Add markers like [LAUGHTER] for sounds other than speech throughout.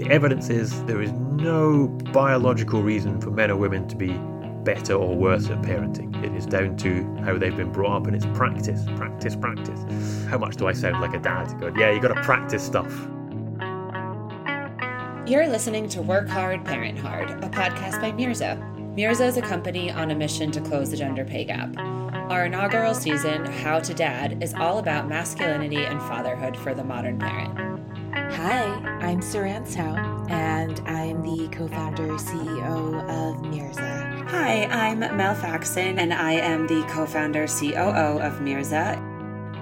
The evidence is there is no biological reason for men or women to be better or worse at parenting. It is down to how they've been brought up and it's practice, practice, practice. How much do I sound like a dad? Going, yeah, you got to practice stuff. You're listening to Work Hard, Parent Hard, a podcast by Mirza. Mirza is a company on a mission to close the gender pay gap. Our inaugural season, How to Dad, is all about masculinity and fatherhood for the modern parent. Hi, I'm Saran Sao, and I'm the co founder CEO of Mirza. Hi, I'm Mel Faxon, and I am the co founder COO of Mirza.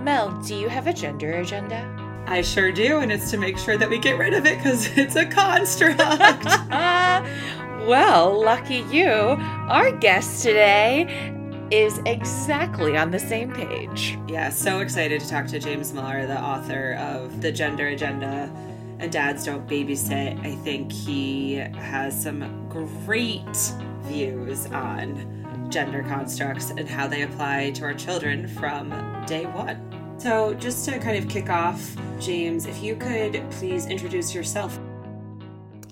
Mel, do you have a gender agenda? I sure do, and it's to make sure that we get rid of it because [LAUGHS] it's a construct. [LAUGHS] [LAUGHS] well, lucky you. Our guest today is exactly on the same page. Yeah, so excited to talk to James Millar, the author of The Gender Agenda and Dads Don't Babysit. I think he has some great views on gender constructs and how they apply to our children from day one. So, just to kind of kick off, James, if you could please introduce yourself.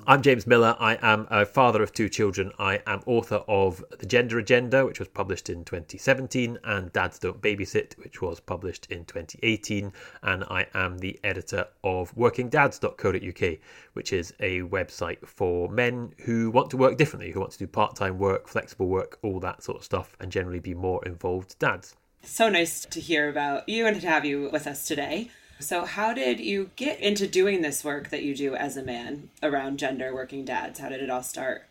I'm James Millar. I am a father of two children. I am author of The Gender Agenda, which was published in 2017, and Dads Don't Babysit, which was published in 2018. And I am the editor of workingdads.co.uk, which is a website for men who want to work differently, who want to do part time work, flexible work, all that sort of stuff, and generally be more involved dads. So nice to hear about you and to have you with us today. So, how did you get into doing this work that you do as a man around gender working dads? How did it all start?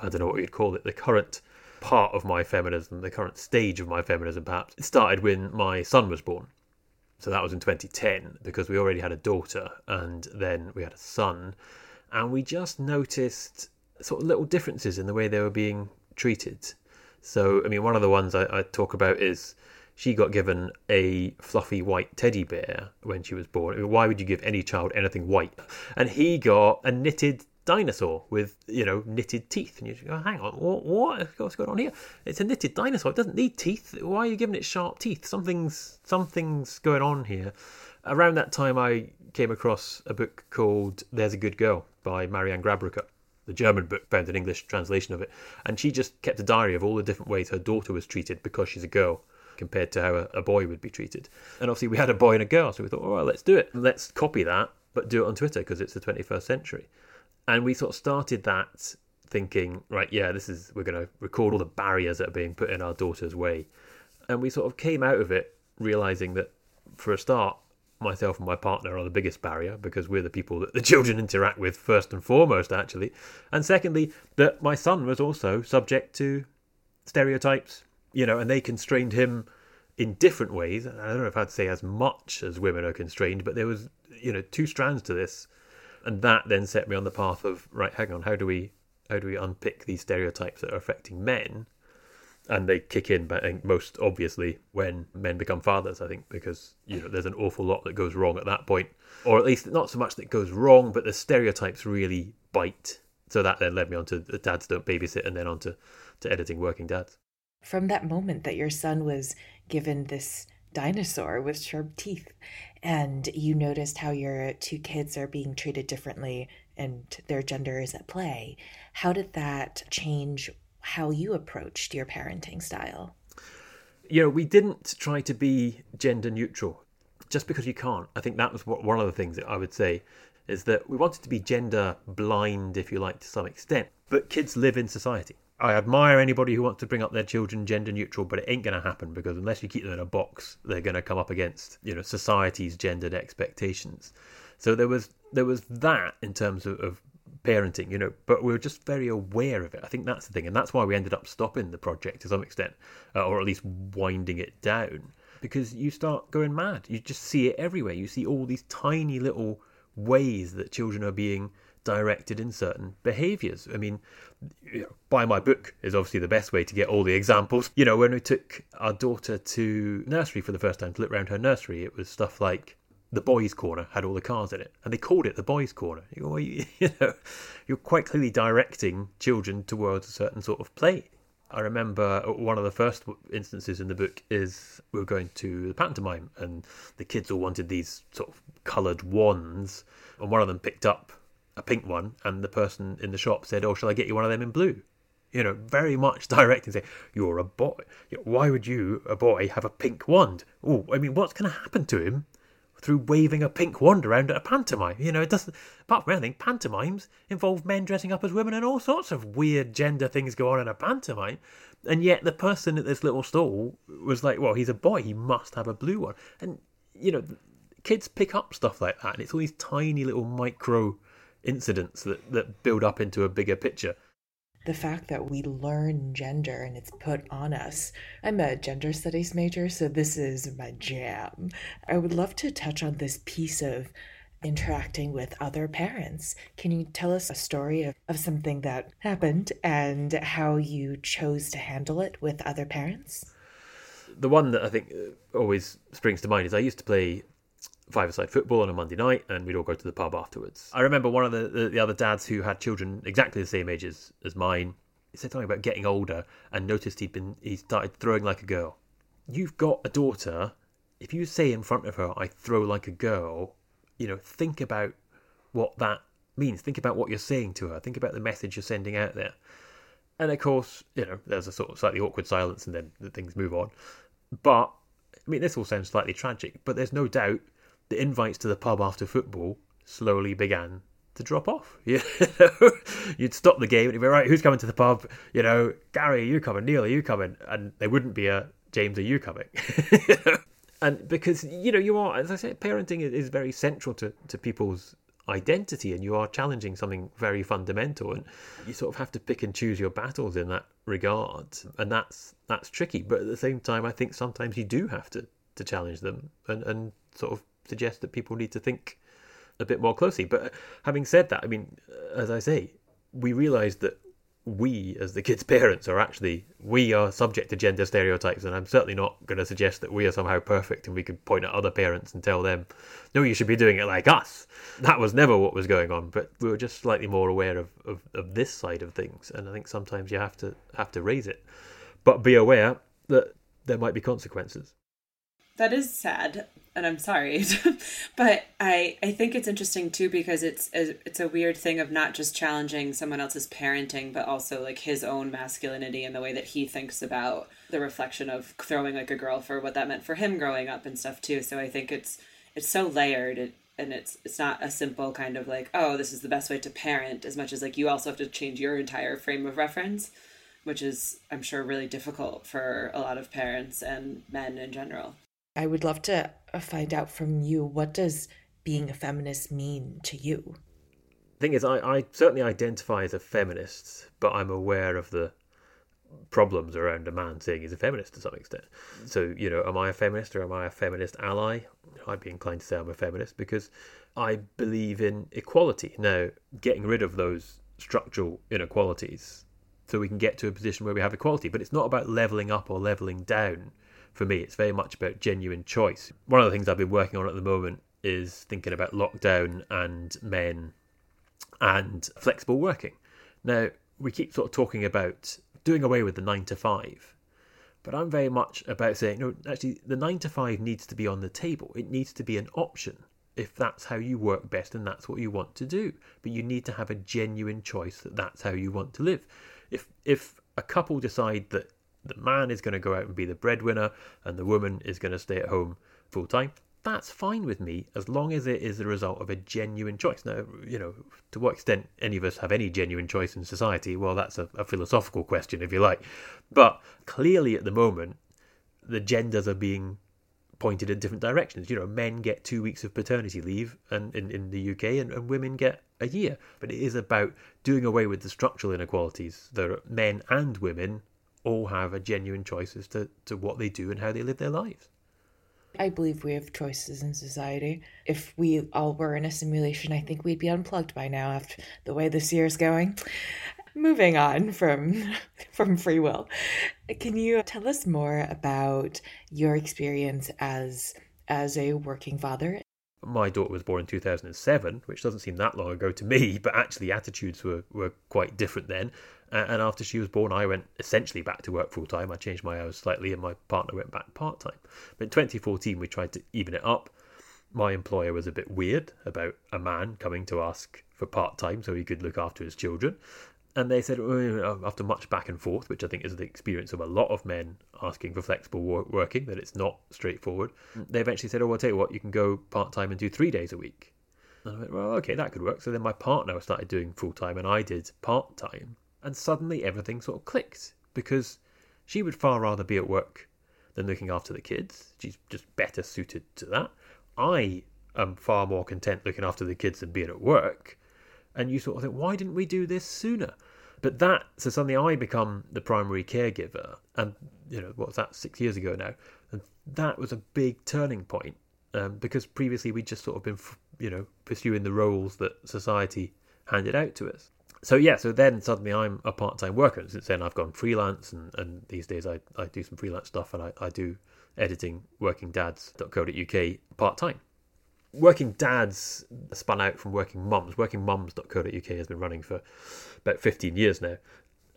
I don't know what you'd call it. The current part of my feminism, the current stage of my feminism, perhaps, it started when my son was born. So that was in 2010 because we already had a daughter and then we had a son. And we just noticed sort of little differences in the way they were being treated. So, I mean, one of the ones I, I talk about is she got given a fluffy white teddy bear when she was born. I mean, why would you give any child anything white? And he got a knitted dinosaur with you know knitted teeth, and you go, hang on, what, what? What's going on here? It's a knitted dinosaur. It doesn't need teeth. Why are you giving it sharp teeth? Something's something's going on here. Around that time, I came across a book called "There's a Good Girl" by Marianne Grabrucker the German book found an English translation of it, and she just kept a diary of all the different ways her daughter was treated because she's a girl compared to how a, a boy would be treated. And obviously, we had a boy and a girl, so we thought, all right, let's do it. Let's copy that, but do it on Twitter because it's the 21st century. And we sort of started that thinking, right, yeah, this is, we're going to record all the barriers that are being put in our daughter's way. And we sort of came out of it realizing that for a start, myself and my partner are the biggest barrier because we're the people that the [LAUGHS] children interact with first and foremost, actually. And secondly, that my son was also subject to stereotypes, you know, and they constrained him in different ways. I don't know if I'd say as much as women are constrained, but there was, you know, two strands to this, and that then set me on the path of right. Hang on, how do we how do we unpick these stereotypes that are affecting men? And they kick in, but most obviously when men become fathers. I think because you know there's an awful lot that goes wrong at that point, or at least not so much that goes wrong, but the stereotypes really bite. So that then led me on to the dads don't babysit, and then on to, to editing working dads from that moment that your son was given this dinosaur with sharp teeth and you noticed how your two kids are being treated differently and their gender is at play how did that change how you approached your parenting style? You know we didn't try to be gender neutral just because you can't. I think that was one of the things that i would say is that we wanted to be gender blind if you like to some extent. But kids live in society I admire anybody who wants to bring up their children gender neutral, but it ain't going to happen because unless you keep them in a box, they're going to come up against you know society's gendered expectations. So there was there was that in terms of, of parenting, you know, but we were just very aware of it. I think that's the thing, and that's why we ended up stopping the project to some extent, uh, or at least winding it down, because you start going mad. You just see it everywhere. You see all these tiny little ways that children are being directed in certain behaviors. I mean, you know, buy my book is obviously the best way to get all the examples. You know, when we took our daughter to nursery for the first time to look around her nursery, it was stuff like the boys' corner had all the cars in it, and they called it the boys' corner. You, well, you, [LAUGHS] you know, you're quite clearly directing children towards a certain sort of play. I remember one of the first instances in the book is we were going to the pantomime, and the kids all wanted these sort of coloured wands, and one of them picked up a pink one, and the person in the shop said, "Oh, shall I get you one of them in blue?" You know, very much [LAUGHS] direct and say, "You're a boy. Why would you, a boy, have a pink wand?" Oh, I mean, what's going to happen to him through waving a pink wand around at a pantomime? You know, it doesn't. Apart from anything, pantomimes involve men dressing up as women, and all sorts of weird gender things go on in a pantomime. And yet, the person at this little stall was like, "Well, he's a boy. He must have a blue one." And you know, kids pick up stuff like that, and it's all these tiny little micro incidents that, that build up into a bigger picture. The fact that we learn gender and it's put on us. I'm a gender studies major, so this is my jam. I would love to touch on this piece of interacting with other parents. Can you tell us a story of, of something that happened and how you chose to handle it with other parents? The one that I think uh, always springs to mind is I used to play five-a-side football on a Monday night, and we'd all go to the pub afterwards. I remember one of the, the, the other dads who had children exactly the same age as, as mine. He said something about getting older and noticed he'd been he started throwing like a girl. You've got a daughter. If you say in front of her, "I throw like a girl," you know, think about what that means. Think about what you're saying to her. Think about the message you're sending out there. And of course, you know, there's a sort of slightly awkward silence, and then things move on. But I mean, this all sounds slightly tragic, but there's no doubt the invites to the pub after football slowly began to drop off. [LAUGHS] You know, you'd stop the game and you'd be right. Who's coming to the pub? You know, Gary, are you coming? Neil, are you coming? And there wouldn't be a James, are you coming? [LAUGHS] and because you know, you are, as I said, parenting is very central to to people's identity, and you are challenging something very fundamental, and you sort of have to pick and choose your battles in that regard, and that's that's tricky. But at the same time, I think sometimes you do have to to challenge them and and sort of suggest that people need to think a bit more closely. But having said that, I mean, as I say, we realise that we, as the kids' [LAUGHS] parents, are actually we are subject to gender stereotypes, and I'm certainly not going to suggest that we are somehow perfect and we could point at other parents and tell them, "No, you should be doing it like us." That was never what was going on, but we were just slightly more aware of, of, of this side of things, and I think sometimes you have to have to raise it, but be aware that there might be consequences. That is sad and I'm sorry, [LAUGHS] but I I think it's interesting too because it's a, it's a weird thing of not just challenging someone else's parenting, but also like his own masculinity and the way that he thinks about the reflection of throwing like a girl for what that meant for him growing up and stuff too. So I think it's it's so layered and it's it's not a simple kind of like oh this is the best way to parent as much as like you also have to change your entire frame of reference, which is I'm sure really difficult for a lot of parents and men in general. I would love to uh, find out from you what does being a feminist mean to you? Thing is, I, I certainly identify as a feminist, but I'm aware of the problems around a man saying he's a feminist to some extent. So, you know, am I a feminist or am I a feminist ally? I'd be inclined to say I'm a feminist because I believe in equality. Now, getting rid of those structural inequalities so we can get to a position where we have equality. But it's not about levelling up or levelling down for me, it's very much about genuine choice. One of the things I've been working on at the moment is thinking about lockdown and men and flexible working. Now, we keep sort of talking about doing away with the nine to five, but I'm very much about saying, no, actually, the nine to five needs to be on the table. It needs to be an option if that's how you work best and that's what you want to do. But you need to have a genuine choice that that's how you want to live. If if a couple decide that the man is going to go out and be the breadwinner and the woman is going to stay at home full time. That's fine with me as long as it is the result of a genuine choice. Now, you know, to what extent any of us have any genuine choice in society, well, that's a, a philosophical question, if you like. But clearly at the moment, the genders are being pointed in different directions. You know, men get two weeks of paternity leave and in, in the UK and, and women get a year. But it is about doing away with the structural inequalities that men and women all have a genuine choice as to, to what they do and how they live their lives. I believe we have choices in society. If we all were in a simulation, I think we'd be unplugged by now after the way this year is going. Moving on from [LAUGHS] from free will. Can you tell us more about your experience as as a working father my daughter was born in 2007, which doesn't seem that long ago to me, but actually attitudes were, were quite different then. And after she was born, I went essentially back to work full time. I changed my hours slightly, and my partner went back part time. But in 2014, we tried to even it up. My employer was a bit weird about a man coming to ask for part time so he could look after his children. And they said, after much back and forth, which I think is the experience of a lot of men asking for flexible working, that it's not straightforward, they eventually said, Oh, I'll tell you what, you can go part time and do three days a week. And I went, Well, okay, that could work. So then my partner started doing full time and I did part time. And suddenly everything sort of clicked because she would far rather be at work than looking after the kids. She's just better suited to that. I am far more content looking after the kids than being at work. And you sort of think, why didn't we do this sooner? But that, so suddenly I become the primary caregiver. And, you know, what's that, six years ago now? And that was a big turning point um, because previously we'd just sort of been, you know, pursuing the roles that society handed out to us so yeah, so then suddenly I'm a part time worker. Since then I've gone freelance, and, and these days I, I do some freelance stuff, and I, I do editing workingdads.co.uk part time. Working Dads spun out from Working Mums. Workingmums.co.uk has been running for about 15 years now.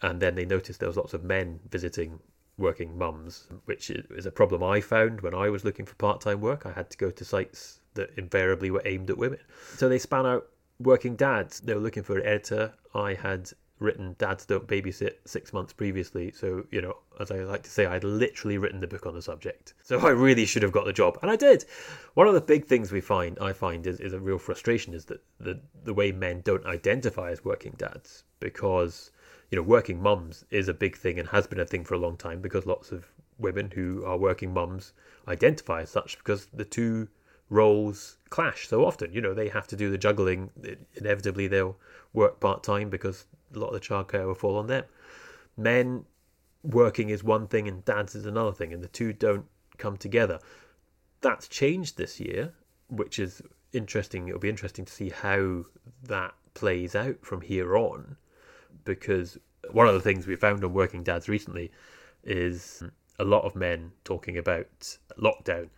And then they noticed there was lots of men visiting working mums, which is a problem I found when I was looking for part time work. I had to go to sites that invariably were aimed at women. So they span out working dads. They were looking for an editor. I had written Dads Don't Babysit six months previously. So, you know, as I like to say, I'd literally written the book on the subject. So I really should have got the job. And I did. One of the big things we find, I find, is, is a real frustration is that the, the way men don't identify as working dads because, you know, working mums is a big thing and has been a thing for a long time because lots of women who are working mums identify as such because the two roles clash so often. You know, they have to do the juggling. Inevitably, they'll work part time because a lot of the childcare will fall on them. Men working is one thing and dads is another thing, and the two don't come together. That's changed this year, which is interesting. It'll be interesting to see how that plays out from here on, because one of the things we found on Working Dads recently is a lot of men talking about lockdown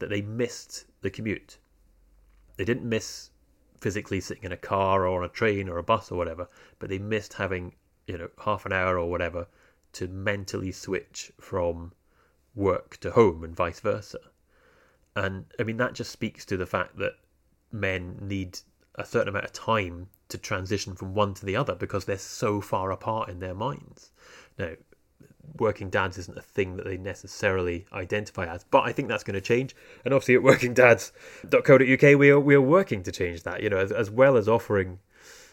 that they missed the commute. They didn't miss physically sitting in a car or on a train or a bus or whatever, but they missed having, you know, half an hour or whatever to mentally switch from work to home and vice versa. And I mean, that just speaks to the fact that men need a certain amount of time to transition from one to the other because they're so far apart in their minds. Now, working dads isn't a thing that they necessarily identify as. But I think that's going to change. And obviously at workingdads.co.uk we are we are working to change that, you know, as, as well as offering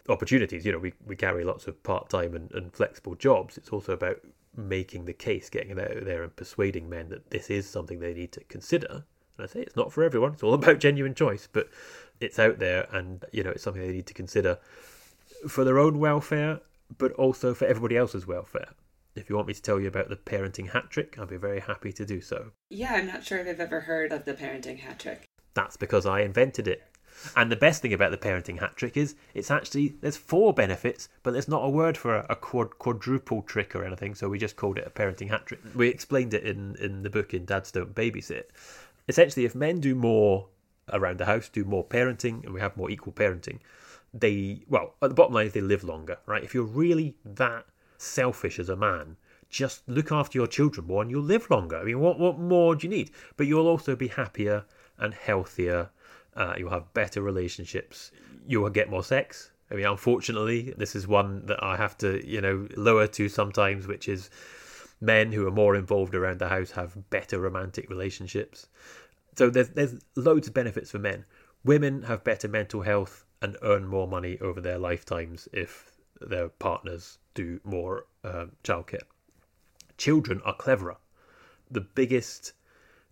opportunities. You know, we, we carry lots of part time and, and flexible jobs. It's also about making the case, getting it out there and persuading men that this is something they need to consider. And I say it's not for everyone, it's all about genuine choice, but it's out there and you know, it's something they need to consider for their own welfare, but also for everybody else's welfare if you want me to tell you about the parenting hat trick, I'll be very happy to do so. Yeah, I'm not sure if I've ever heard of the parenting hat trick. That's because I invented it. And the best thing about the parenting hat trick is it's actually there's four benefits, but there's not a word for a, a quad, quadruple trick or anything, so we just called it a parenting hat trick. We explained it in in the book in Dads Don't Babysit. Essentially, if men do more around the house, do more parenting, and we have more equal parenting, they well at the bottom line is they live longer, right? If you're really that selfish as a man. Just look after your children more and you'll live longer. I mean, what, what more do you need? But you'll also be happier and healthier. Uh, you'll have better relationships. You'll get more sex. I mean, unfortunately, this is one that I have to, you know, lower to sometimes, which is men who are more involved around the house have better romantic relationships. So there's there's loads of benefits for men. Women have better mental health and earn more money over their lifetimes if their partners do more um, childcare. Children are cleverer. The biggest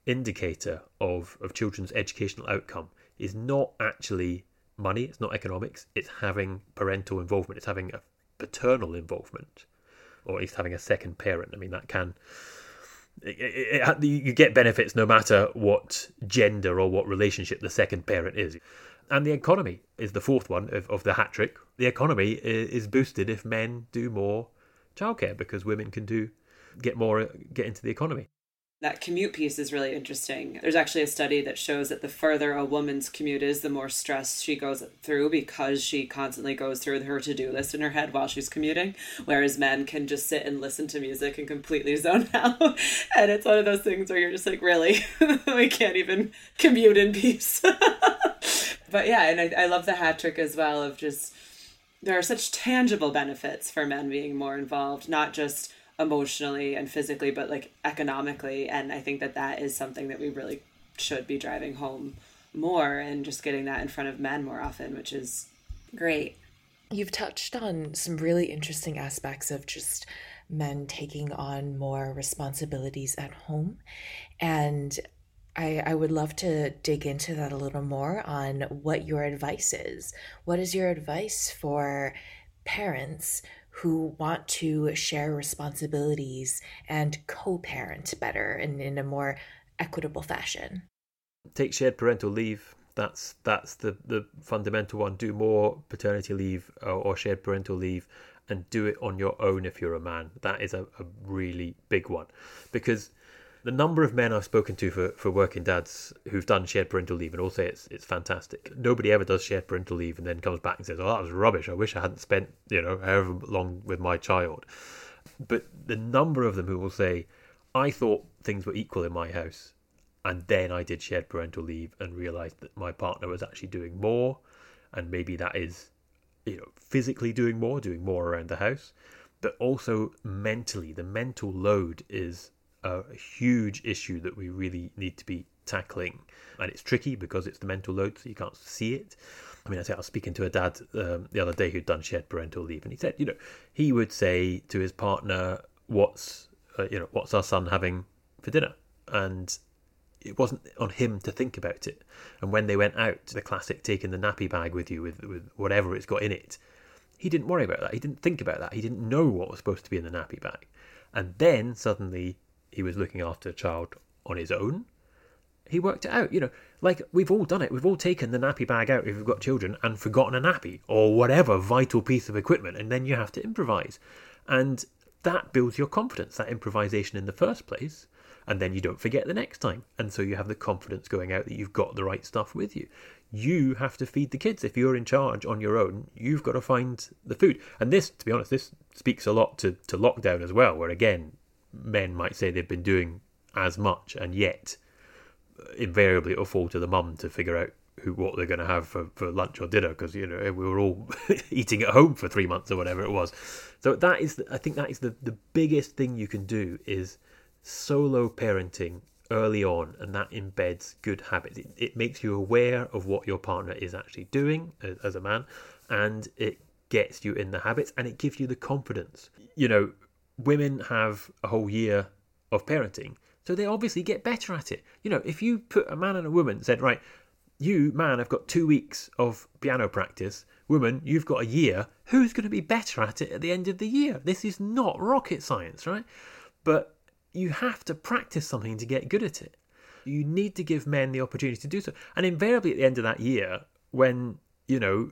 indicator of, of children's educational outcome is not actually money, it's not economics, it's having parental involvement, it's having a paternal involvement, or at least having a second parent. I mean, that can. It, it, it, you get benefits no matter what gender or what relationship the second parent is. And the economy is the fourth one of, of the hat trick. The economy is boosted if men do more childcare because women can do get more uh, get into the economy. That commute piece is really interesting. There's actually a study that shows that the further a woman's commute is, the more stress she goes through because she constantly goes through her to do list in her head while she's commuting. Whereas men can just sit and listen to music and completely [LAUGHS] zone out. and it's one of those things where you're just like, really? [LAUGHS] we can't even commute in peace. [LAUGHS] but yeah, and I, I love the hat trick as well of just there are such tangible benefits for men being more involved, not just emotionally and physically, but like economically. And I think that that is something that we really should be driving home more and just getting that in front of men more often, which is great. You've touched on some really interesting aspects of just men taking on more responsibilities at home. And I, I would love to dig into that a little more on what your advice is. What is your advice for parents who want to share responsibilities and co parent better and in a more equitable fashion? Take shared parental leave. That's that's the, the fundamental one. Do more paternity leave or, or shared parental leave and do it on your own if you're a man. That is a, a really big one because the number of men I've spoken to for, for working dads who've done shared parental leave and all say it's it's fantastic. Nobody ever does shared parental leave and then comes back and says, "Oh, that was rubbish. I wish I hadn't spent you know however long with my child." But the number of them who will say, "I thought things were equal in my house, and then I did shared parental leave and realised that my partner was actually doing more, and maybe that is, you know, physically doing more, doing more around the house." But also mentally, the mental load is a huge issue that we really need to be tackling. And it's tricky because it's the mental load, so you can't see it. I mean, I, was speaking to a dad um, the other day who'd done shared parental leave, and he said, you know, he would say to his partner, "What's, uh, you know, what's our son having for dinner?" And it wasn't on him to think about it. And when they went out, the classic taking the nappy bag with you with, with whatever it's got in it, he didn't worry about that. He didn't think about that. He didn't know what was supposed to be in the nappy bag. And then suddenly he was looking after a child on his own. He worked it out, you know, like we've all done it. We've all taken the nappy bag out if we've got children and forgotten a nappy or whatever vital piece of equipment, and then you have to improvise. And that builds your confidence, that improvisation in the first place, and then you don't forget the next time. And so you have the confidence going out that you've got the right stuff with you. You have to feed the kids. If you're in charge on your own, you've got to find the food. And this, to be honest, this speaks a lot to, to lockdown as well, where again, men might say they've been doing as much, and yet uh, invariably it'll fall to the mum to figure out who what they're going to have for, for lunch or dinner because you know we were all [LAUGHS] eating at home for three months or whatever it was. So that is, the, I think, that is the the biggest thing you can do is solo parenting early on, and that embeds good habits. It, it makes you aware of what your partner is actually doing as, as a man, and it gets you in the habits, and it gives you the confidence. You know, women have a whole year of parenting, so they obviously get better at it. You know, if you put a man and a woman said, right, you man have got two weeks of piano practice, woman you've got a year. Who's going to be better at it at the end of the year? This is not rocket science, right? But you have to practice something to get good at it. You need to give men the opportunity to do so. And invariably at the end of that year, when, you know,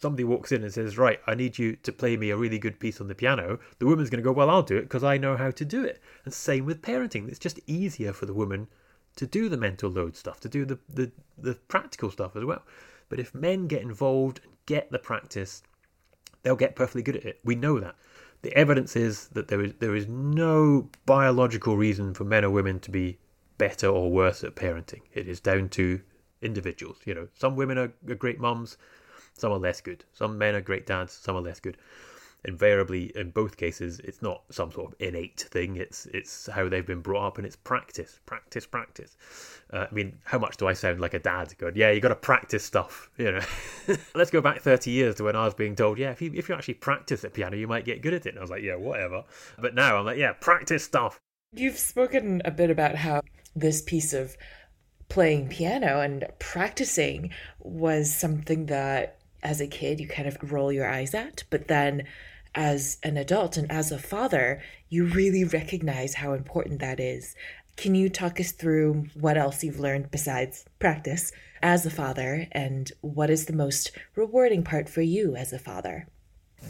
somebody walks in and says, Right, I need you to play me a really good piece on the piano, the woman's going to go, Well, I'll do it because I know how to do it. And same with parenting. It's just easier for the woman to do the mental load stuff, to do the, the, the practical stuff as well. But if men get involved and get the practice, they'll get perfectly good at it. We know that. The evidence is that there is there is no biological reason for men or women to be better or worse at parenting. It is down to individuals. You know, some women are, great mums, some are less good. Some men are great dads, some are less good. Invariably, in both cases, it's not some sort of innate thing. It's it's how they've been brought up, and it's practice, practice, practice. Uh, I mean, how much do I sound like a dad? Going, yeah, you got to practice stuff. You know, [LAUGHS] let's go back thirty years to when I was being told, yeah, if you if you actually practice at piano, you might get good at it. And I was like, yeah, whatever. But now I'm like, yeah, practice stuff. You've spoken a bit about how this piece of playing piano and practicing was something that as a kid you kind of roll your eyes at, but then as an adult and as a father, you really recognize how important that is. Can you talk us through what else you've learned besides practice as a father and what is the most rewarding part for you as a father?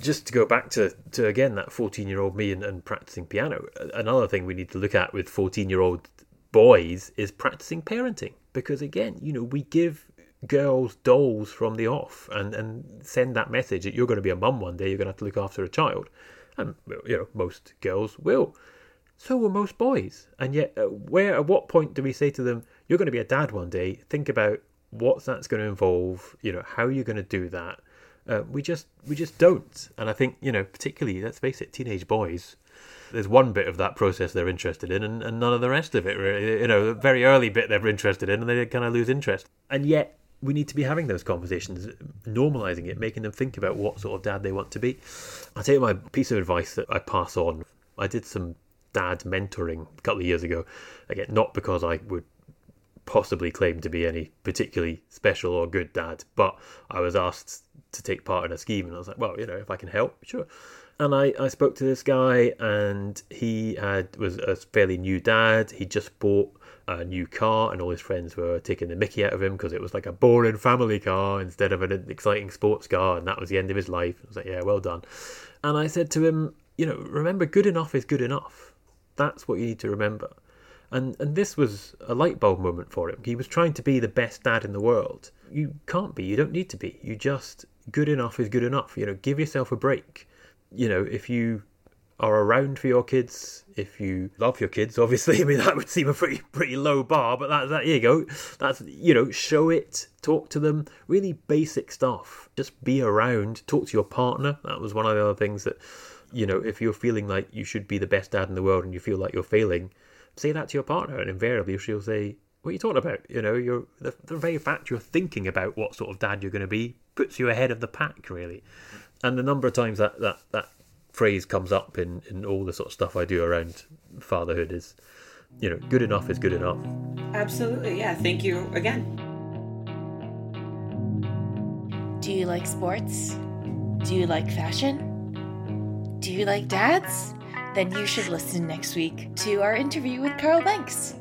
Just to go back to, to again that 14 year old me and, and practicing piano, another thing we need to look at with 14 year old boys is practicing parenting because again you know we give girls dolls from the off and, and send that message that you're going to be a mum one day, you're going to have to look after a child. And, you know, most girls will. So will most boys. And yet, uh, where at what point do we say to them, you're going to be a dad one day, think about what that's going to involve, you know, how you're going to do that. Uh, we just we just don't. And I think you know, particularly let's face it, teenage boys. There's one bit of that process they're interested in, and, and none of the rest of it. Really. You know, the very early bit they're interested in, and they kind of lose interest. And yet, we need to be having those conversations, normalizing it, making them think about what sort of dad they want to be. I'll tell you my piece of advice that I pass on. I did some dad mentoring a couple of years ago. Again, not because I would possibly claim to be any particularly special or good dad, but I was asked to take part in a scheme, and I was like, well, you know, if I can help, sure. And I, I spoke to this guy, and he had was a fairly new dad. He just bought a new car, and all his friends were taking the mickey out of him because it was like a boring family car instead of an exciting sports car, and that was the end of his life. I was like, yeah, well done. And I said to him, you know, remember, good enough is good enough. That's what you need to remember. And and this was a light bulb moment for him. He was trying to be the best dad in the world. You can't be. You don't need to be. You just good enough is good enough. You know, give yourself a break. You know, if you are around for your kids, if you love your kids, obviously, [LAUGHS] I mean that would seem a pretty pretty low bar, but that's that. Here you go. That's you know, show it, talk to them, really basic stuff. Just be around, talk to your partner. That was one of the other things that, you know, if you're feeling like you should be the best dad in the world and you feel like you're failing, say that to your partner, and invariably she'll say, "What are you talking about?" You know, you're the, the very fact you're thinking about what sort of dad you're going to be puts you ahead of the pack, really. And the number of times that that that phrase comes up in in all the sort of stuff I do around fatherhood is, you know, good enough is good enough. Absolutely, yeah. Thank you again. Do you like sports? Do you like fashion? Do you like dads? then you should listen next week to our interview with Carl Banks.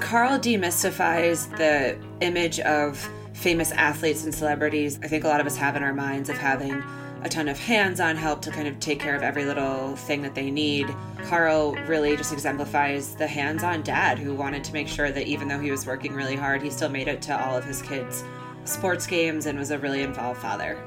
Carl demystifies the image of famous athletes and celebrities. I think a lot of us have in our minds of having a ton of hands on help to kind of take care of every little thing that they need. Carl really just exemplifies the hands on dad who wanted to make sure that even though he was working really hard, he still made it to all of his kids' sports games and was a really involved father.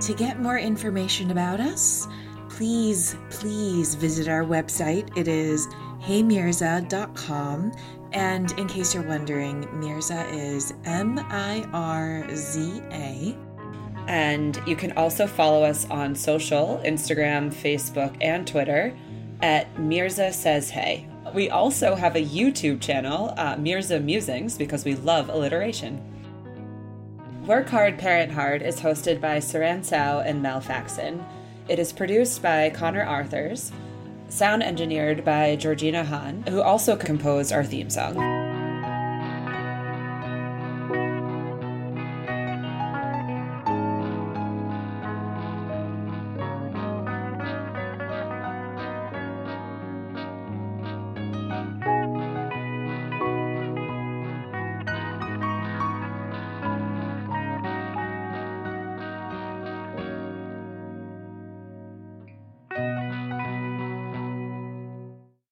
To get more information about us, please, please visit our website. It is heymirza.com. And in case you're wondering, Mirza is M I R Z A. And you can also follow us on social Instagram, Facebook, and Twitter at Mirza Says Hey. We also have a YouTube channel, uh, Mirza Musings, because we love alliteration. Work Hard, Parent Hard is hosted by Saran Sao and Mel Faxon. It is produced by Connor Arthurs, sound engineered by Georgina Hahn, who also composed our theme song.